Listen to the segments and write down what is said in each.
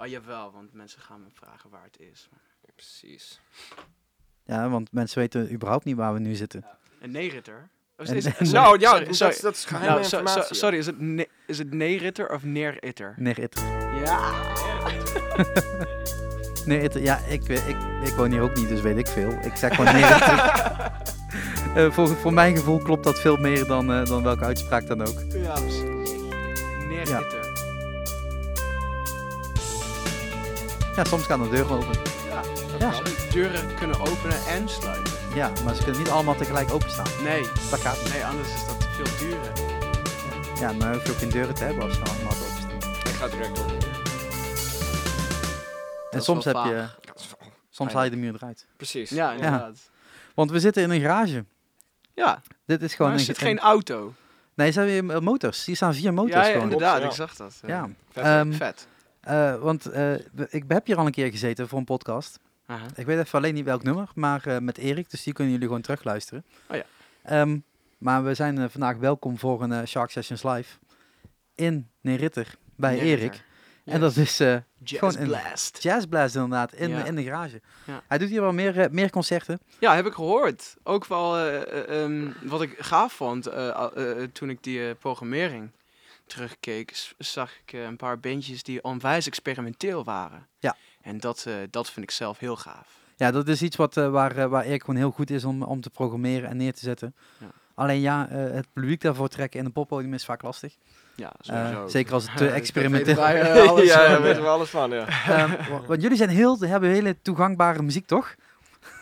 Oh jawel, want mensen gaan me vragen waar het is. Precies. Ja, want mensen weten überhaupt niet waar we nu zitten. Een neeritter? Is, nou ja, sorry, dat, is- dat is geheime Nou, so- so- sorry, is het, ne is het neeritter of neeritter? Nee, it. Ja. Nee, it, ja, ik, ik, ik woon hier ook niet, dus weet ik veel. Ik zeg gewoon nee. it. Eh, voor, voor mijn gevoel klopt dat veel meer dan, eh, dan welke uitspraak dan ook. Ja, precies. Neeritter. Ja, soms gaan de deuren open. Ja. Ja. De deuren kunnen openen en sluiten. Ja, maar ze kunnen niet allemaal tegelijk openstaan. Nee, Dat gaat niet. nee, anders is dat te veel duren. Ja, maar hoef je ook geen deuren te hebben als ze allemaal openstaan. Ik ga direct op. En soms, heb je, soms haal je de muur eruit. Precies. Ja, inderdaad. Want we zitten in een garage. Ja, Dit is gewoon maar er een zit ge- geen auto. Nee, er zijn weer motors. Hier staan vier motors ja, ja, gewoon. inderdaad, Ja. ik zag dat. Ja. Vet. Vet. Eh, want eh, ik heb hier al een keer gezeten voor een podcast. Aha. Ik weet even alleen niet welk nummer, maar eh, met Erik. Dus die kunnen jullie gewoon terugluisteren. Oh ja. Ehm, maar we zijn vandaag welkom voor een Shark Sessions Live in Neritter bij. Erik. En dat is Jazz Blast. Jazz Blast inderdaad, in, Ja. in de garage. Ja. Hij doet hier wel meer, meer concerten. Ja, heb ik gehoord. Ook wel eh, eh, ehm, wat ik gaaf vond toen ik die programmering terugkeek, zag ik eh, een paar bandjes die onwijs experimenteel waren. Ja. En dat, eh, dat vind ik zelf heel gaaf. Ja, dat is iets wat, eh, waar, waar Erik gewoon heel goed is om, om te programmeren en neer te zetten. Ja. Alleen ja, het publiek daarvoor trekken in een poppodium is vaak lastig. Ja, zeker als het te experimenteel alles ja, daar weten we alles van, ja. Ehm, wa- want jullie zijn heel, hebben hele toegangbare muziek, toch?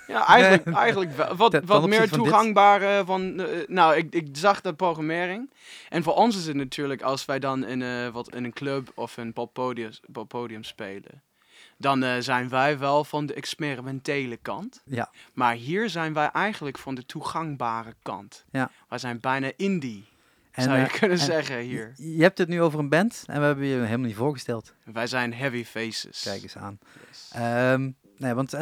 Ja, eigenlijk, eigenlijk wel. Wat, Ten- ten wat meer opzichte van eh, van... nou, ik, ik zag de programmering. En voor ons is het natuurlijk, als wij dan in, eh, wat, in een club of een poppodium, poppodium spelen... Dan eh, zijn wij wel van de experimentele kant. Ja. Maar hier zijn wij eigenlijk van de toegangbare kant. Ja. Wij zijn bijna indie, En, zou je kunnen en zeggen hier. Je hebt het nu over een band en we hebben je helemaal niet voorgesteld. Wij zijn heavy faces. Kijk eens aan. Yes. Ehm, nee, want eh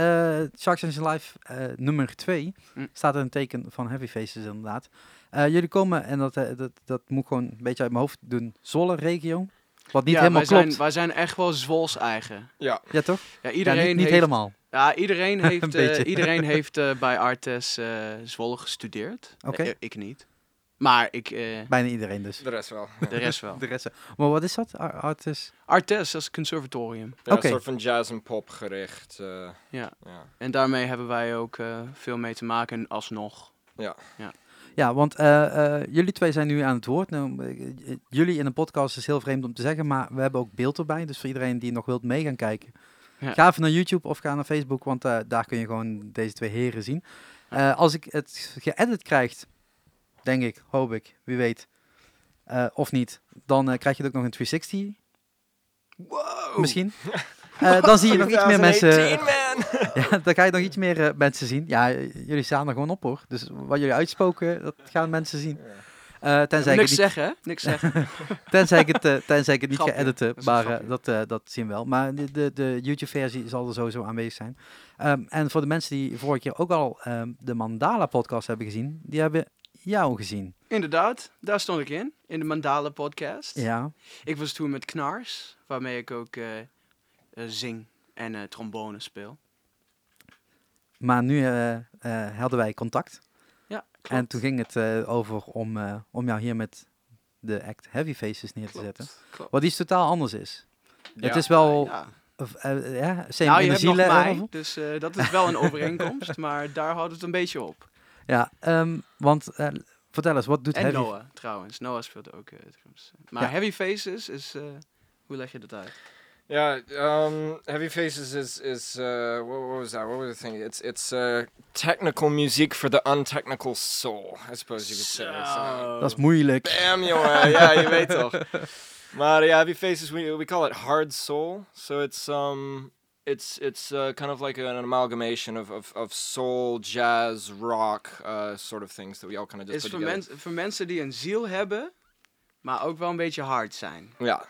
Shark Sessions Live eh, nummer 2 Hm. staat er een teken van Heavy Faces inderdaad. Eh, jullie komen, en dat, dat, dat moet ik gewoon een beetje uit mijn hoofd doen, Zolle-regio. Wat niet ja, helemaal wij klopt. Zijn, wij zijn echt wel Zwols eigen. Ja, Ja, toch? Ja, Ja, iedereen niet, niet heeft, helemaal. Ja, iedereen heeft, eh, iedereen heeft eh, bij Artes eh Zwolle gestudeerd. Oké. Ik niet. Maar ik, eh, Bijna iedereen dus. de rest wel. de rest wel. De rest. wel. Maar wat is dat? Ar- Artis? Artes, dat is conservatorium. Ja. Een soort van jazz en pop gericht. eh, Ja. ja. En daarmee hebben wij ook eh, veel mee te maken, alsnog. Ja, want eh, eh, jullie twee zijn nu aan het woord. Nou, jullie in een podcast is heel vreemd om te zeggen, maar we hebben ook beeld erbij. Dus voor iedereen die nog wilt mee gaan kijken, Ja. ga even naar YouTube of ga naar Facebook, want eh, daar kun je gewoon deze twee heren zien. Eh, als ik het geëdit krijg, denk ik, hoop ik, wie weet, eh, of niet, dan eh, krijg je het ook nog in 360 Wow! misschien. Eh, dan zie je nog iets meer mensen. 2018, man! Ja, dan ga je nog iets meer eh, mensen zien. Ja, jullie staan er gewoon op hoor. Dus wat jullie uitspoken, dat gaan mensen zien. Eh, tenzij, ik Niks niet, zeggen, hè? Niks zeggen. tenzij, ik het, tenzij ik het niet ga editen. Een Maar eh, dat, eh, dat zien we wel. Maar de, de, de YouTube-versie zal er sowieso aanwezig zijn. Ehm, en voor de mensen die vorige keer ook al ehm, de Mandala-podcast hebben gezien, die hebben jou gezien. Inderdaad, daar stond ik in. In de Mandala podcast. Ja. Ik was toen met Knars, waarmee ik ook eh, eh, zing en eh, trombone speel. Maar nu hadden wij contact. Ja, klopt. En toen ging het over om, om jou hier met de act Heavy Faces neer te Klopt, zetten. klopt. Wat iets totaal anders is. Ja. Het is wel... Ja. Of, ja, same Nou, je hebt nog mij, dus dat is wel een overeenkomst, maar daar houdt het een beetje op. Ja, ehm, want eh, vertel eens, wat doet En Heavy... Noah, trouwens. Noah speelt ook eh, drums. Maar Ja. Heavy Faces is... eh, hoe leg je dat uit? Yeah, um, Heavy Faces is is uh, what, what was that? What was the thing? It's it's uh, technical music for the untechnical soul, I suppose you could say. So, Dat is moeilijk. bam, jongen, ja, je weet toch. Maar ja, Heavy Faces, we we call it hard soul. So it's um, it's it's uh, kind of like an amalgamation of, of, of soul, jazz, rock, uh, sort of things that we all kind of just is put voor, mens, voor mensen die een ziel hebben, maar ook wel een beetje hard zijn. Yeah.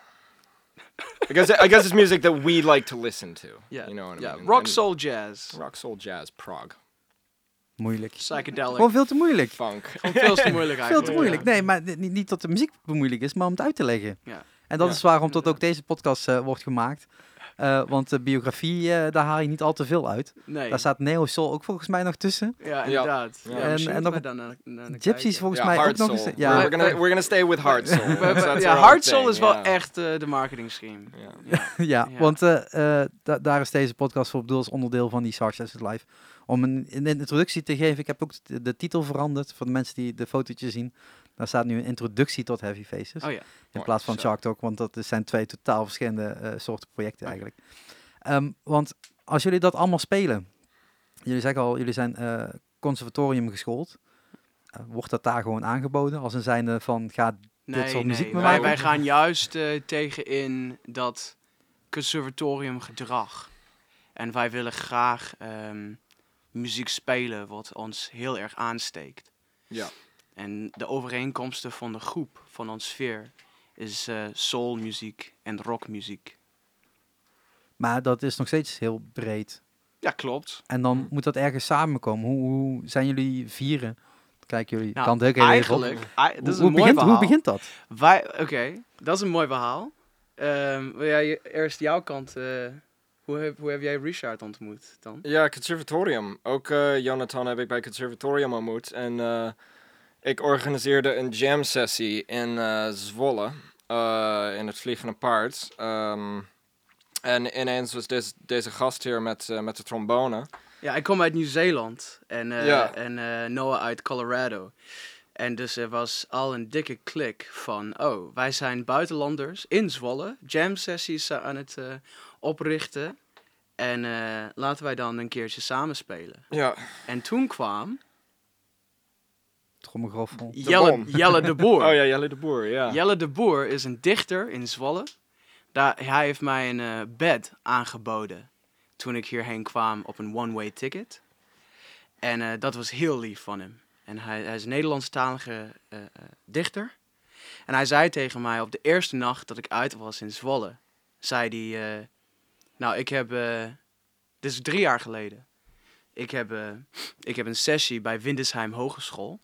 I guess I guess it's music that we like to listen to. Ja, You know what I ja mean? rock, And- soul, jazz. rock, soul, jazz, prog, Moeilijk. Psychedelic. Gewoon veel te moeilijk. funk. Gewoon veel te moeilijk Veel eigenlijk. te moeilijk. ja. Nee, maar ni- niet, niet dat de muziek moeilijk is, maar om het uit te leggen. Ja. En dat Ja, is waarom tot ook deze podcast eh, wordt gemaakt. Eh, want de biografie, eh, daar haal je niet al te veel uit. Nee. Daar staat Neo Soul ook volgens mij nog tussen. Ja, inderdaad. Ja. Ja, En- misschien en nog we dan naar, naar Gypsies volgens Ja, mij ook nog eens. We're, Ja, gonna, we're gonna stay with Hard Soul. Ja, Hard Soul thing, is wel ja. echt eh, de marketing scheme. Ja. ja, Ja. want eh, eh, da- daar is deze podcast voor bedoeld als onderdeel van die Sarge Live. Om een, een introductie te geven. Ik heb ook de, de titel veranderd voor de mensen die de fotootje zien. Daar staat nu een introductie tot Heavy Faces. Oh ja. in Mooi, plaats van. Shark Talk, want dat zijn twee totaal verschillende eh, soorten projecten eigenlijk. Ehm, want als jullie dat allemaal spelen, jullie zeggen al, jullie zijn eh, conservatorium geschoold. Eh, wordt dat daar gewoon aangeboden als een zijnde van ga Nee, soort muziek nee. Wij, maken? wij gaan juist eh, tegenin dat conservatoriumgedrag. En wij willen graag ehm, muziek spelen wat ons heel erg aansteekt. Ja. En de overeenkomsten van de groep, van ons sfeer, is eh soulmuziek en rockmuziek. Maar dat is nog steeds heel breed. Ja, klopt. En dan moet dat ergens samenkomen. Hoe, hoe zijn jullie vieren? Kijken jullie, Nou, kan het ook heel even op. eigenlijk, ai- dat Hoe, is hoe een mooi begint, verhaal. hoe begint dat? Oké, dat is een mooi verhaal. Ehm, wil jij eerst jouw kant, eh, hoe, heb, hoe heb jij Richard ontmoet dan? Ja, conservatorium. Ook eh, Jonathan heb ik bij conservatorium ontmoet. En eh, ik organiseerde een jam sessie in eh, Zwolle. eh, in het Vliegende Paard. Ehm, en ineens was des- deze gast hier met, eh, met de trombone. Ja, ik kom uit Nieuw-Zeeland en, Ja. en Noah uit Colorado. En dus er was al een dikke klik van, oh, wij zijn buitenlanders in Zwolle, jam sessies aan het oprichten. En laten wij dan een keertje samen spelen. Ja, En toen kwam Trommelgroffel. Jelle. Jelle de Boer. oh ja, Jelle de Boer, ja. Jelle de Boer is een dichter in Zwolle. Daar, hij heeft mij een eh, bed aangeboden toen ik hierheen kwam op een one-way ticket. En eh, dat was heel lief van hem. En hij, hij is een Nederlandstalige eh, eh, dichter. En hij zei tegen mij op de eerste nacht dat ik uit was in Zwolle, zei hij, eh, nou ik heb, dit is drie jaar geleden, ik heb, ik heb een sessie bij Windesheim Hogeschool,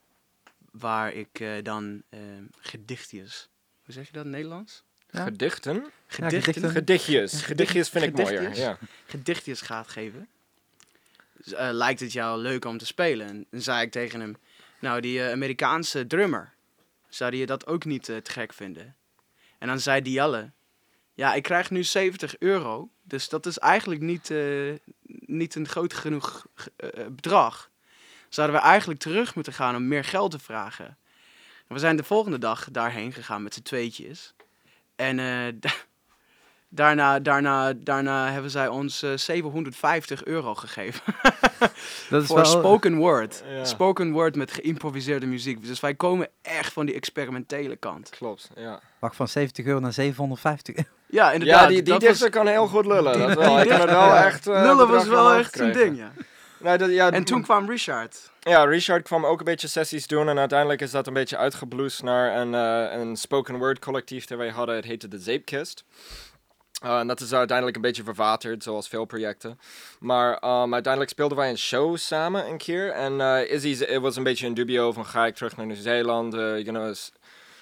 waar ik eh, dan eh, gedichtjes, hoe zeg je dat in Nederlands? Ja. Gedichten? Gedichten, gedichten. Gedichtjes. Gedichtjes vind ik mooier. Gedichtjes? Ja. gedichtjes gaat geven. Dus, eh, lijkt het jou leuk om te spelen? En dan zei ik tegen hem, nou die eh, Amerikaanse drummer, zou je dat ook niet eh, te gek vinden? En dan zei Dialle, ja ik krijg nu 70 euro, dus dat is eigenlijk niet, eh, niet een groot genoeg bedrag. Zouden we eigenlijk terug moeten gaan om meer geld te vragen? En we zijn de volgende dag daarheen gegaan met z'n tweetjes. En eh, da- daarna, daarna, daarna hebben zij ons eh, 750 euro gegeven. Dat is voor wel, spoken word. Ja. Spoken word met geïmproviseerde muziek. Dus wij komen echt van die experimentele kant. Klopt, ja. Wacht, van 70 euro naar 750 euro. Ja, inderdaad. Ja, die, die dichter was, kan heel goed lullen. Dat die wel. Hij kan het wel ja. echt... eh, Lullen was wel echt een krijgen. ding, ja. Nee, dat, ja, En toen kwam Richard. Ja, Richard kwam ook een beetje sessies doen en uiteindelijk is dat een beetje uitgebloest naar een, eh, een spoken word collectief dat wij hadden. Het heette de Zeepkist. Uh, en dat is uiteindelijk een beetje verwaterd, zoals veel projecten. Maar um, uiteindelijk speelden wij een show samen een keer. En uh, Izzy het was een beetje in dubio van ga ik terug naar Nieuw-Zeeland, you know,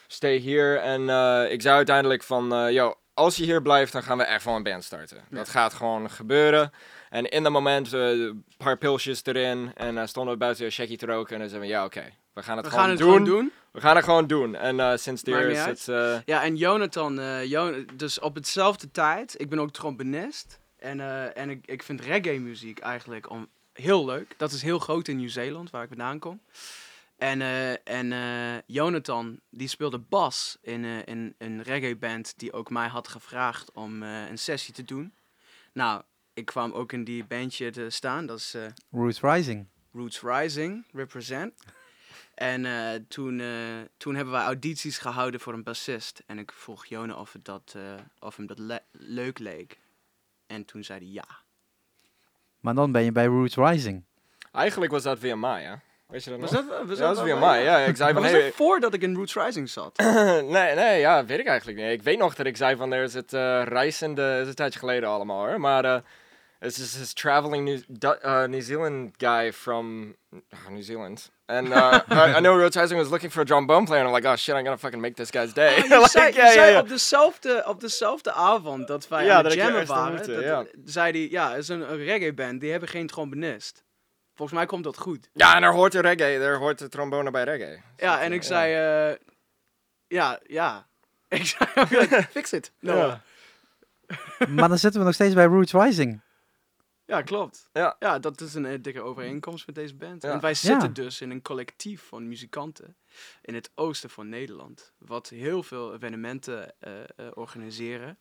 stay here. En ik zei uiteindelijk van, yo, als je hier blijft, dan gaan we echt van een band starten. Ja. Dat gaat gewoon gebeuren. En in dat moment, uh, een paar pilsjes erin. En uh, stonden we buiten een checkie te roken. En dan zeiden we, ja, oké. Okay, we gaan het, we gewoon, gaan het doen. gewoon doen. We gaan het gewoon doen. En uh, sinds is het... Ja, en Jonathan, Jon dus op hetzelfde tijd. Ik ben ook trombonist. En, en ik, ik vind reggae muziek eigenlijk om, heel leuk. Dat is heel groot in Nieuw-Zeeland, waar ik vandaan kom. En, uh, en uh, Jonathan, die speelde bas in, uh, in een reggae band die ook mij had gevraagd om uh, een sessie te doen. Nou, ik kwam ook in die bandje te staan. Dat is uh, Roots Rising. Roots Rising, represent. En uh, toen, uh, toen hebben wij audities gehouden voor een bassist. En ik vroeg Jona of, het dat, uh, of hem dat le leuk leek. En toen zei hij ja. Maar dan ben je bij Roots Rising. Eigenlijk was dat via mij, hè? Weet je dat was? Dat, was ja, dat was via mij, ja. Ik zei van, was hey, dat voordat ik in Roots Rising zat? nee, nee, ja, weet ik eigenlijk niet. Ik weet nog dat ik zei van, er is het uh, reizende, is een tijdje geleden allemaal hoor. Maar uh, it's this, this traveling New, uh, New Zealand guy from uh, New Zealand. And uh, I, I know Roach Rising was looking for a trombone player, and I'm like, oh shit, I'm gonna fucking make this guy's day. Oh, je Like, zei, je yeah, yeah, zei yeah. op, dezelfde, op dezelfde avond dat wij Ja, aan het jammen waren, dat, zei hij, ja, het is een, een reggae band, die hebben geen trombonist. Volgens mij komt dat goed. Ja, en er hoort de reggae, er hoort de trombone bij reggae. Ja, en ik zei, eh, ja, ja. Ik zei, like, fix it. No. Ja. Ja. maar dan zitten we nog steeds bij Roots Rising. klopt. Ja. ja, dat is een eh, dikke overeenkomst met deze band. Ja. En wij zitten Ja. dus in een collectief van muzikanten in het oosten van Nederland. Wat heel veel evenementen eh, eh, organiseren.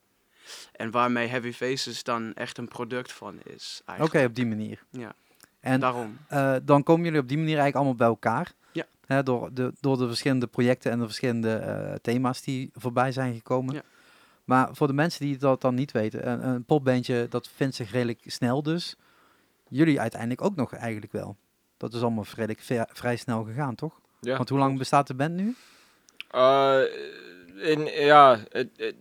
En waarmee Heavy Faces dan echt een product van is. Oké, op die manier. Ja. En Daarom. eh, dan komen jullie op die manier eigenlijk allemaal bij elkaar. Ja. Hè, door, de, door de verschillende projecten en de verschillende eh, thema's die voorbij zijn gekomen. Ja. Maar voor de mensen die dat dan niet weten, een, een popbandje dat vindt zich redelijk snel dus. Jullie uiteindelijk ook nog eigenlijk wel. Dat is allemaal redelijk vrij snel gegaan, toch? Ja. Want hoe lang bestaat de band nu? Uh, in, ja, het, het-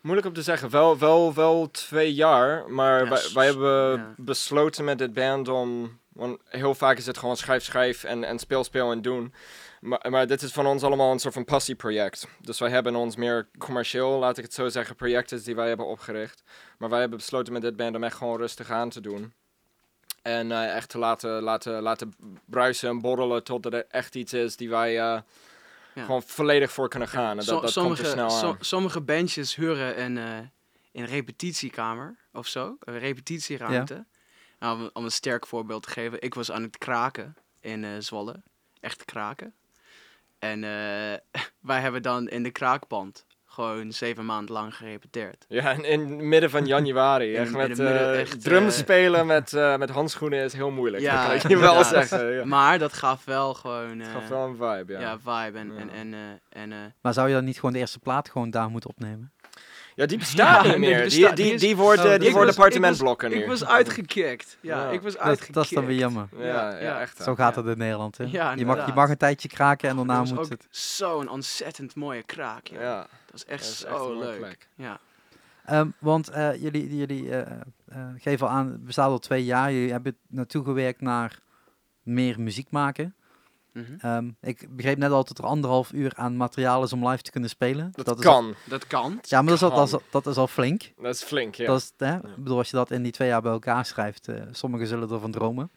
moeilijk om te zeggen. Wel, wel, wel twee jaar, maar Ja, wij, wij hebben ja. besloten met dit band om... Want heel vaak is het gewoon schrijf, schrijf en, en speel, speel en doen. Maar, maar dit is van ons allemaal een soort van passieproject. Dus wij hebben ons meer commercieel, laat ik het zo zeggen, projecten die wij hebben opgericht. Maar wij hebben besloten met dit band om echt gewoon rustig aan te doen. En eh, echt te laten, laten, laten bruisen en borrelen totdat er echt iets is die wij eh, Ja. gewoon volledig voor kunnen gaan. En dat, dat sommige, komt er snel aan. so- sommige bandjes huren een, eh, een repetitiekamer of zo, een repetitieruimte. Nou, om, om een sterk voorbeeld te geven, ik was aan het kraken in eh, Zwolle. Echt kraken. En eh, wij hebben dan in de kraakband gewoon zeven maanden lang gerepeteerd. Ja, in, in het midden van januari. In- echt met midden, eh, echt, eh, spelen met, eh, met handschoenen is heel moeilijk. Ja, dat kan je wel zeggen. Ja. Maar dat gaf wel gewoon... Het eh, gaf wel een vibe, ja. ja. Vibe en... Ja. en, en, eh, en eh, Maar zou je dan niet gewoon de eerste plaat gewoon daar moeten opnemen? Die bestaat Ja, niet meer. die Die, die, die die, Oh, die was- appartementblokken nu. ik was uitgekikt. Ja, Ja. ik was Dat, uitgekikt. dat is dan weer jammer. Ja, ja, Ja. echt. Zo gaat Ja. het in Nederland. Hè? Ja, je, mag, je mag een tijdje kraken en daarna moet ook het. zo'n ontzettend mooie kraak. Ja, Dat is echt dat is zo leuk. Ja. Ehm, want eh, jullie, jullie eh, eh, geven al aan, het bestaat al twee jaar. Jullie hebben naartoe gewerkt naar meer muziek maken. Mhm. Ehm, ik begreep net al dat er anderhalf uur aan materiaal is om live te kunnen spelen. Dat, is al- kan. Dat kan. ja, maar dat is, al, dat, is al, dat is al flink. Dat is flink, ja. Dat is, hè? Ik bedoel, als je dat in die twee jaar bij elkaar schrijft, eh sommigen zullen ervan dromen.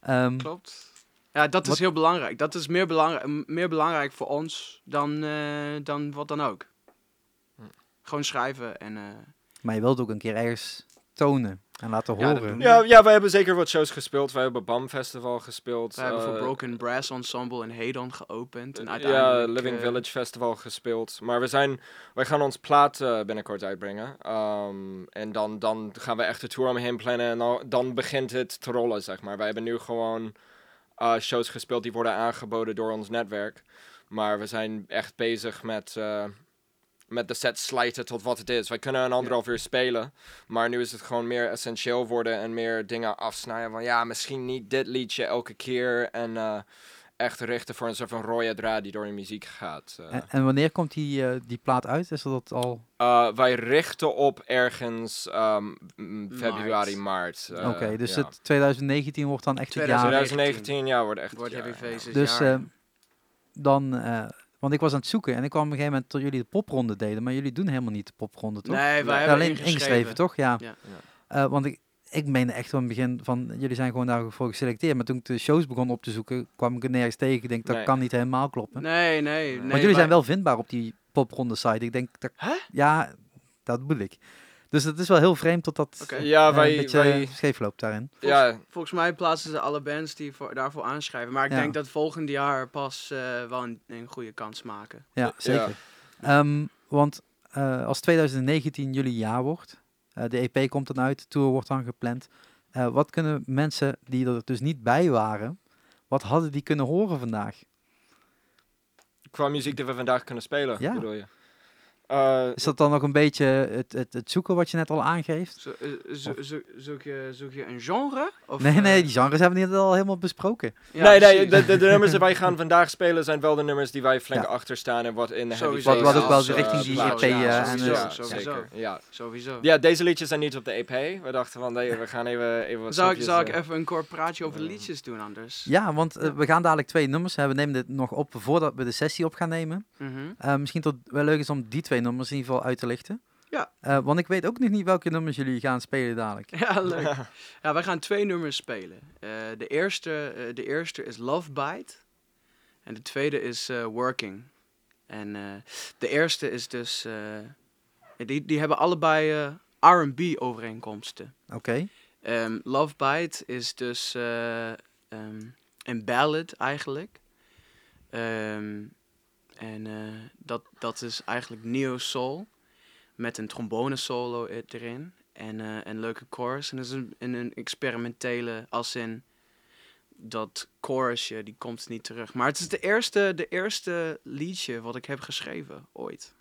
Ehm, Klopt. Ja, dat is Wat- heel belangrijk. Dat is meer, belangrijk meer belangrijk voor ons dan, eh, dan wat dan ook. Hm. Gewoon schrijven en... eh, maar je wilt ook een keer ergens tonen en laten Ja, horen. we. Ja, ja, wij hebben zeker wat shows gespeeld. Wij hebben BAM Festival gespeeld. we hebben voor eh, Broken Brass Ensemble in Hedon geopend. En ja, uiteindelijk... Living eh, Village Festival gespeeld. Maar we zijn, wij gaan ons plaat eh, binnenkort uitbrengen. Ehm, en dan, dan gaan we echt de tour omheen plannen. En dan, dan begint het te rollen, zeg maar. Wij hebben nu gewoon eh, shows gespeeld die worden aangeboden door ons netwerk. Maar we zijn echt bezig met, eh, met de set slijten tot wat het is. Wij kunnen een anderhalf uur spelen. Maar nu is het gewoon meer essentieel worden en meer dingen afsnijden. Van ja, misschien niet dit liedje elke keer. En eh, echt richten voor een soort van rode draad die door de muziek gaat. eh. En, en wanneer komt die, eh, die plaat uit? Is dat al... Uh, wij richten op ergens ehm, februari, maart. Oké, dus ja. het 2019 wordt dan echt het jaar. 2019, ja, wordt echt Wordt het jaar, ja. Dus eh, dan, eh, want ik was aan het zoeken en ik kwam op een gegeven moment tot jullie de popronde deden, maar jullie doen helemaal niet de popronde, toch? nee, wij hebben Ja, alleen ingeschreven. ingeschreven, toch? Ja. Ja. Eh, want ik, ik meende echt van het begin van, jullie zijn gewoon daarvoor geselecteerd, maar toen ik de shows begon op te zoeken, kwam ik er nergens tegen. Ik denk, dat Nee. kan niet helemaal kloppen. Nee, nee. nee want jullie zijn wel vindbaar op die popronde site. Ik denk, dat, ja, dat bedoel ik. Dus het is wel heel vreemd tot dat Oké. Ja, eh, wij, een beetje wij, scheef loopt daarin. ja, Volgens mij plaatsen ze alle bands die voor, daarvoor aanschrijven. Maar ik Ja. denk dat volgend jaar pas eh, wel een, een goede kans maken. Ja, zeker. Ehm, want eh, als 2019 jullie jaar wordt, eh, de EP komt dan uit, de tour wordt dan gepland. eh, wat kunnen mensen die er dus niet bij waren, wat hadden die kunnen horen vandaag? qua muziek die we vandaag kunnen spelen, Ja. bedoel je? Uh, Is dat dan nog een beetje het, het, het zoeken wat je net al aangeeft? Zo, eh, zo, zo, zoek, je, zoek je een genre? Of, Nee, nee, eh, die genres hebben we net al helemaal besproken. ja, nee, nee, de, de, de nummers die wij gaan vandaag spelen zijn wel de nummers die wij flink Ja. achter staan en wat in de Sowieso. Wat- wat ook wel de eh, richting die. EP, Ja, eh, en, sowieso, eh, ja, sowieso. zeker, ja. Sowieso. Ja, deze liedjes zijn niet op de EP. We dachten van, nee, we gaan even, even wat Zal ik, zal ik eh, even een kort praatje over de liedjes doen anders? Ja, want eh, we gaan dadelijk twee nummers hebben. We nemen dit nog op voordat we de sessie op gaan nemen. Mhm. Eh, misschien tot wel leuk is om die twee nummers in ieder geval uit te lichten. Ja. Eh, want ik weet ook nog niet welke nummers jullie gaan spelen dadelijk. Ja, leuk. Ja, wij gaan twee nummers spelen. Eh, de, eerste, eh, de eerste is Love Bite. En de tweede is Working. En de eerste is dus... die, die hebben allebei R&B overeenkomsten. Oké. Ehm, Love Bite is dus ehm, een ballad eigenlijk. Ehm, en eh, dat, dat is eigenlijk neo soul met een trombone solo erin en eh, een leuke chorus. En dat is een, een, experimentele, als in dat chorusje, die komt niet terug. Maar het is de eerste, de eerste liedje wat ik heb geschreven ooit.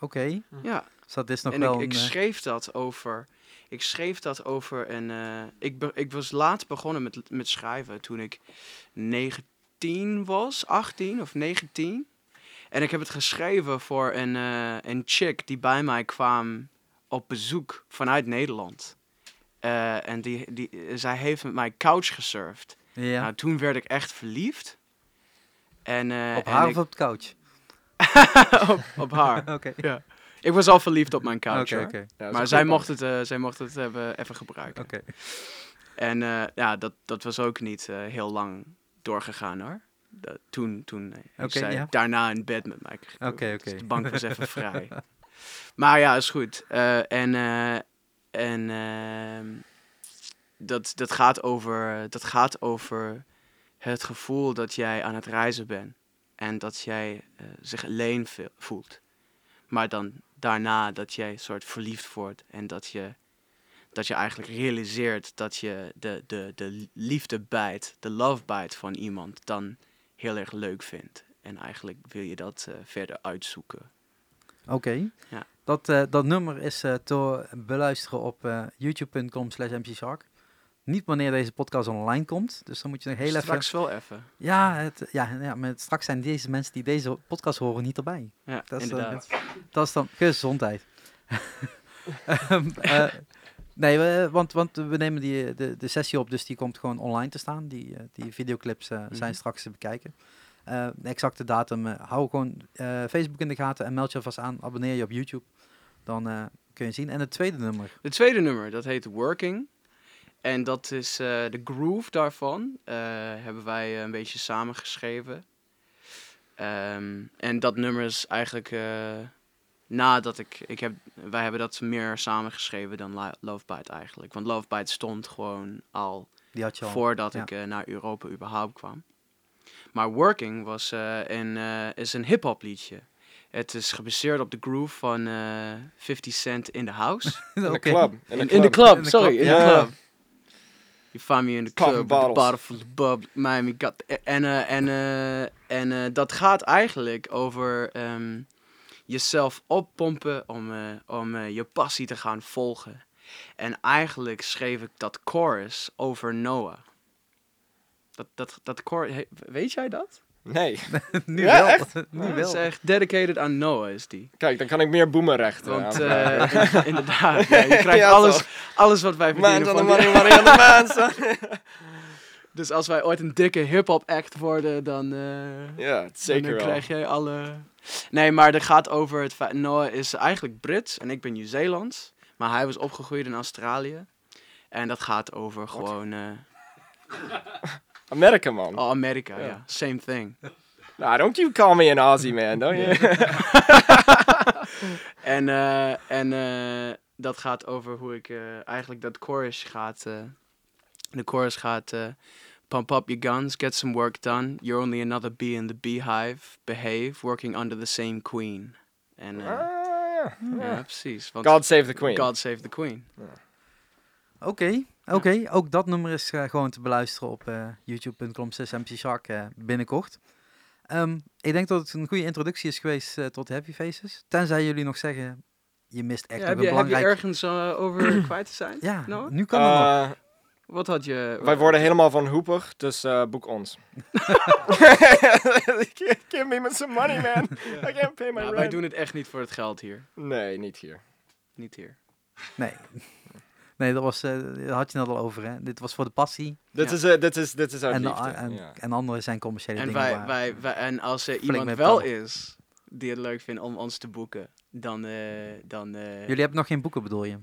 Oké. Ja. Dus dat is nog en wel ik, een... ik eh, schreef dat over. Ik schreef dat over een. eh, ik, be- ik was laat begonnen met, met schrijven toen ik 19 was, 18 of 19. En ik heb het geschreven voor een, eh, een chick die bij mij kwam op bezoek vanuit Nederland. Eh, en die, die, zij heeft met mij couch gesurfd. ja. Nou, toen werd ik echt verliefd. En, eh, op en haar ik- of op de couch? op, op haar. Oké. Ik was al verliefd op mijn couch. Oké. ja, Maar zij mocht, het, eh, zij mocht het hebben, even gebruiken. Oké. En eh, ja, dat, dat was ook niet eh, heel lang doorgegaan hoor. Dat, toen toen eh, Oké, zij ja. daarna in bed met mij. Oké, Dus oké. de bank was even vrij. Maar ja, is goed. Eh, en eh, en ehm, dat, dat, gaat over, dat gaat over het gevoel dat jij aan het reizen bent. En dat jij zich alleen voelt. Maar dan daarna dat jij soort verliefd wordt. En dat je, dat je eigenlijk realiseert dat je de, de, de liefde bijt, de love bite van iemand dan heel erg leuk vindt. En eigenlijk wil je dat eh, verder uitzoeken. Oké. Ja. Dat, eh, dat nummer is eh, te beluisteren op youtube.com slash mcshark. Niet wanneer deze podcast online komt. Dus dan moet je nog heel even... Straks wel even. Ja, het, ja, ja, maar straks zijn deze mensen die deze podcast horen niet erbij. Ja, Dat is, inderdaad. Dat is dan gezondheid. Ehm, eh, nee, we- want, want we nemen die, de, de sessie op, dus die komt gewoon online te staan. Die, eh, die videoclips eh, zijn Mhm. straks te bekijken. Eh, de exacte datum, eh, hou gewoon eh, Facebook in de gaten en meld je alvast aan. Abonneer je op YouTube. Dan eh, kun je zien. En het tweede nummer. De tweede nummer, dat heet Working. En dat is eh, de groove daarvan. eh, hebben wij een beetje samengeschreven. Ehm, en dat nummer is eigenlijk eh, nadat ik, ik heb, wij hebben dat meer samengeschreven dan Lo- Love Bite eigenlijk. Want Love Bite stond gewoon al Die had je al. voordat ja. ik eh, naar Europa überhaupt kwam. Maar Working was, eh, een, eh, is een hip-hop liedje. Het is gebaseerd op de groove van eh 50 Cent in the House. In de club. In, in de club, sorry, in de club. You find me in the club bottles. bottle full of bub, Miami got... En, en, eh, en eh, dat gaat eigenlijk over ehm, jezelf oppompen om, eh, om eh, je passie te gaan volgen. En eigenlijk schreef ik dat chorus over Noah. Dat, dat, dat chorus, weet jij dat? Nee. nu Ja, wel. echt? nu wel. is echt dedicated aan Noah is die. Kijk, dan kan ik meer boemenrechten Want aanvragen. eh, in- inderdaad, ja, je krijgt Ja, alles, toch. alles wat wij verdienen on the van the man, son. Dus als wij ooit een dikke hip-hop act worden, dan, eh, Ja, zeker dan wel. krijg jij alle. Nee, maar het gaat over het feit. Noah is eigenlijk Brits en ik ben Nieuw-Zeelands. Maar hij was opgegroeid in Australië. En dat gaat over gewoon. eh, Amerika, man. oh, Amerika, ja. Same thing. Nah, don't you call me an Aussie, man, don't you? En, eh, en eh, dat gaat over hoe ik eigenlijk dat chorus gaat. de chorus gaat. Pump up your guns, get some work done. You're only another bee in the beehive. Behave, working under the same queen. En Ah, ja. ja, precies. Want God save the queen. God save the queen. Oké, oké. Ook dat nummer is eh, gewoon te beluisteren op eh, youtube.com slash mcshark eh, binnenkort. Ehm, ik denk dat het een goede introductie is geweest tot Heavy Faces. Tenzij jullie nog zeggen, je mist echt Ja, heb, je, heb je belangrijk... ergens over kwijt te zijn? Ja, Noah? nu kan het nog. Wat had je... wij worden helemaal van hoepig, dus eh, boek ons. Give me some money, man. I can't pay my Nou, wij rent. doen het echt niet voor het geld hier. Nee, niet hier. Niet hier. Nee. Nee, dat was, eh, daar had je net al over. Hè? Dit was voor de passie. Dit Ja. is, eh, dit is, dit is uit En, de- liefde. en, ja. en andere zijn commerciële En, dingen. wij, waar- wij, wij, en als er iemand wel is die het leuk vindt om ons te boeken, dan... eh, dan eh, Jullie hebben nog geen boeken, bedoel je?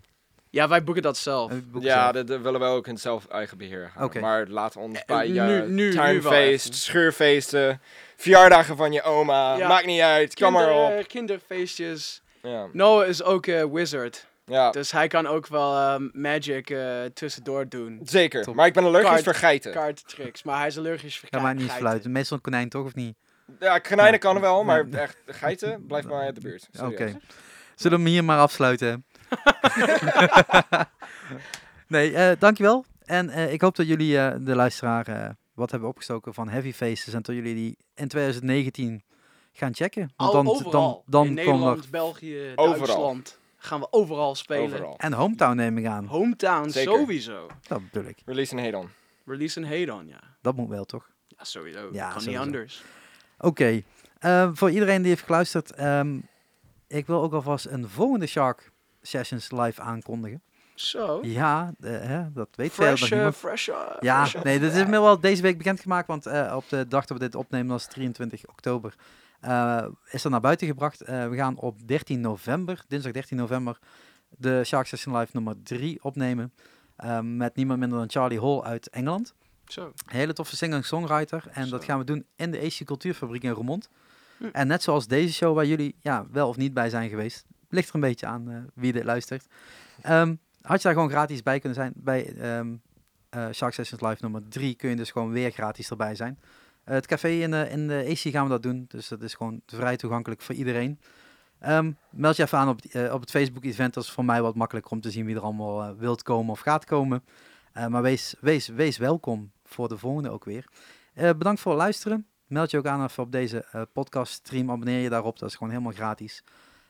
Ja, wij boeken dat zelf. Eh, boeken Ja, zelf. dat, dat willen we ook in zelf eigen beheer gaan. Maar laat ons Eh, bij je nu- tuinfeest, even. schuurfeesten, verjaardagen van je oma, Ja. maakt niet uit, kom maar op. kinderfeestjes. Ja. Noah is ook een wizard. ja, Dus hij kan ook wel eh, magic eh, tussendoor doen. zeker. Top. Maar ik ben allergisch Kaart- voor geiten. Kaarttricks. Maar hij is allergisch voor Ja, maar niet geiten. fluiten. Meestal een konijn toch, of niet? Ja, konijnen kan er wel, maar echt, geiten, blijf maar uit de buurt. Oké. Zullen we hem hier maar afsluiten? nee, eh, dankjewel. En eh, ik hoop dat jullie, eh, de luisteraar, eh, wat hebben opgestoken van Heavy Faces. En dat jullie die in 2019 gaan checken. Al, dan, overal. dan, dan In komen Nederland, er... België, Overal. Duitsland. Gaan we overal spelen. Overal. En Hometown neem ik aan. Hometown Zeker. sowieso. Dat bedoel ik. Release een Hedon. Release een Hedon, ja. Dat moet wel, toch? Ja, sowieso. Ja, kan sowieso. niet anders. Oké. Voor iedereen die heeft geluisterd. ehm, ik wil ook alvast een volgende Shark Sessions live aankondigen. Zo. Ja, eh, hè, dat weet Fresh, eh, niemand. fresh, eh, Ja, fresh, nee, dit is me wel deze week bekendgemaakt, want eh, op de dag dat we dit opnemen, dat is 23 oktober, eh, is er naar buiten gebracht. Eh, we gaan op 13 november, dinsdag 13 november, de Shark Session Live nummer 3 opnemen. eh, met niemand minder dan Charlie Hall uit Engeland. Zo. Hele toffe singer-songwriter. En dat gaan we doen in de AC Cultuurfabriek in Roermond. Hm. En net zoals deze show waar jullie ja, wel of niet bij zijn geweest. Ligt er een beetje aan eh, wie dit luistert. Ehm, had je daar gewoon gratis bij kunnen zijn. Bij ehm eh, Shark Sessions Live nummer 3 kun je dus gewoon weer gratis erbij zijn. Eh, het café in de, in de AC gaan we dat doen. Dus dat is gewoon vrij toegankelijk voor iedereen. Ehm, meld je even aan op, op het Facebook-event. Dat is voor mij wat makkelijker om te zien wie er allemaal wilt komen of gaat komen. Maar wees, wees, wees welkom voor de volgende ook weer. Bedankt voor het luisteren. Meld je ook aan even op deze podcast stream. Abonneer je daarop. Dat is gewoon helemaal gratis.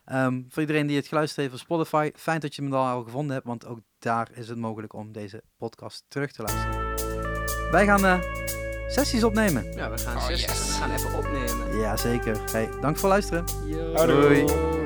Ehm, voor iedereen die het geluisterd heeft op Spotify. Fijn dat je me al al gevonden hebt. Want ook daar is het mogelijk om deze podcast terug te luisteren. Wij gaan eh, sessies opnemen. Ja, we gaan, Oh, yes. we gaan even opnemen. Jazeker. Hey, dank voor het luisteren. Yo. Doei.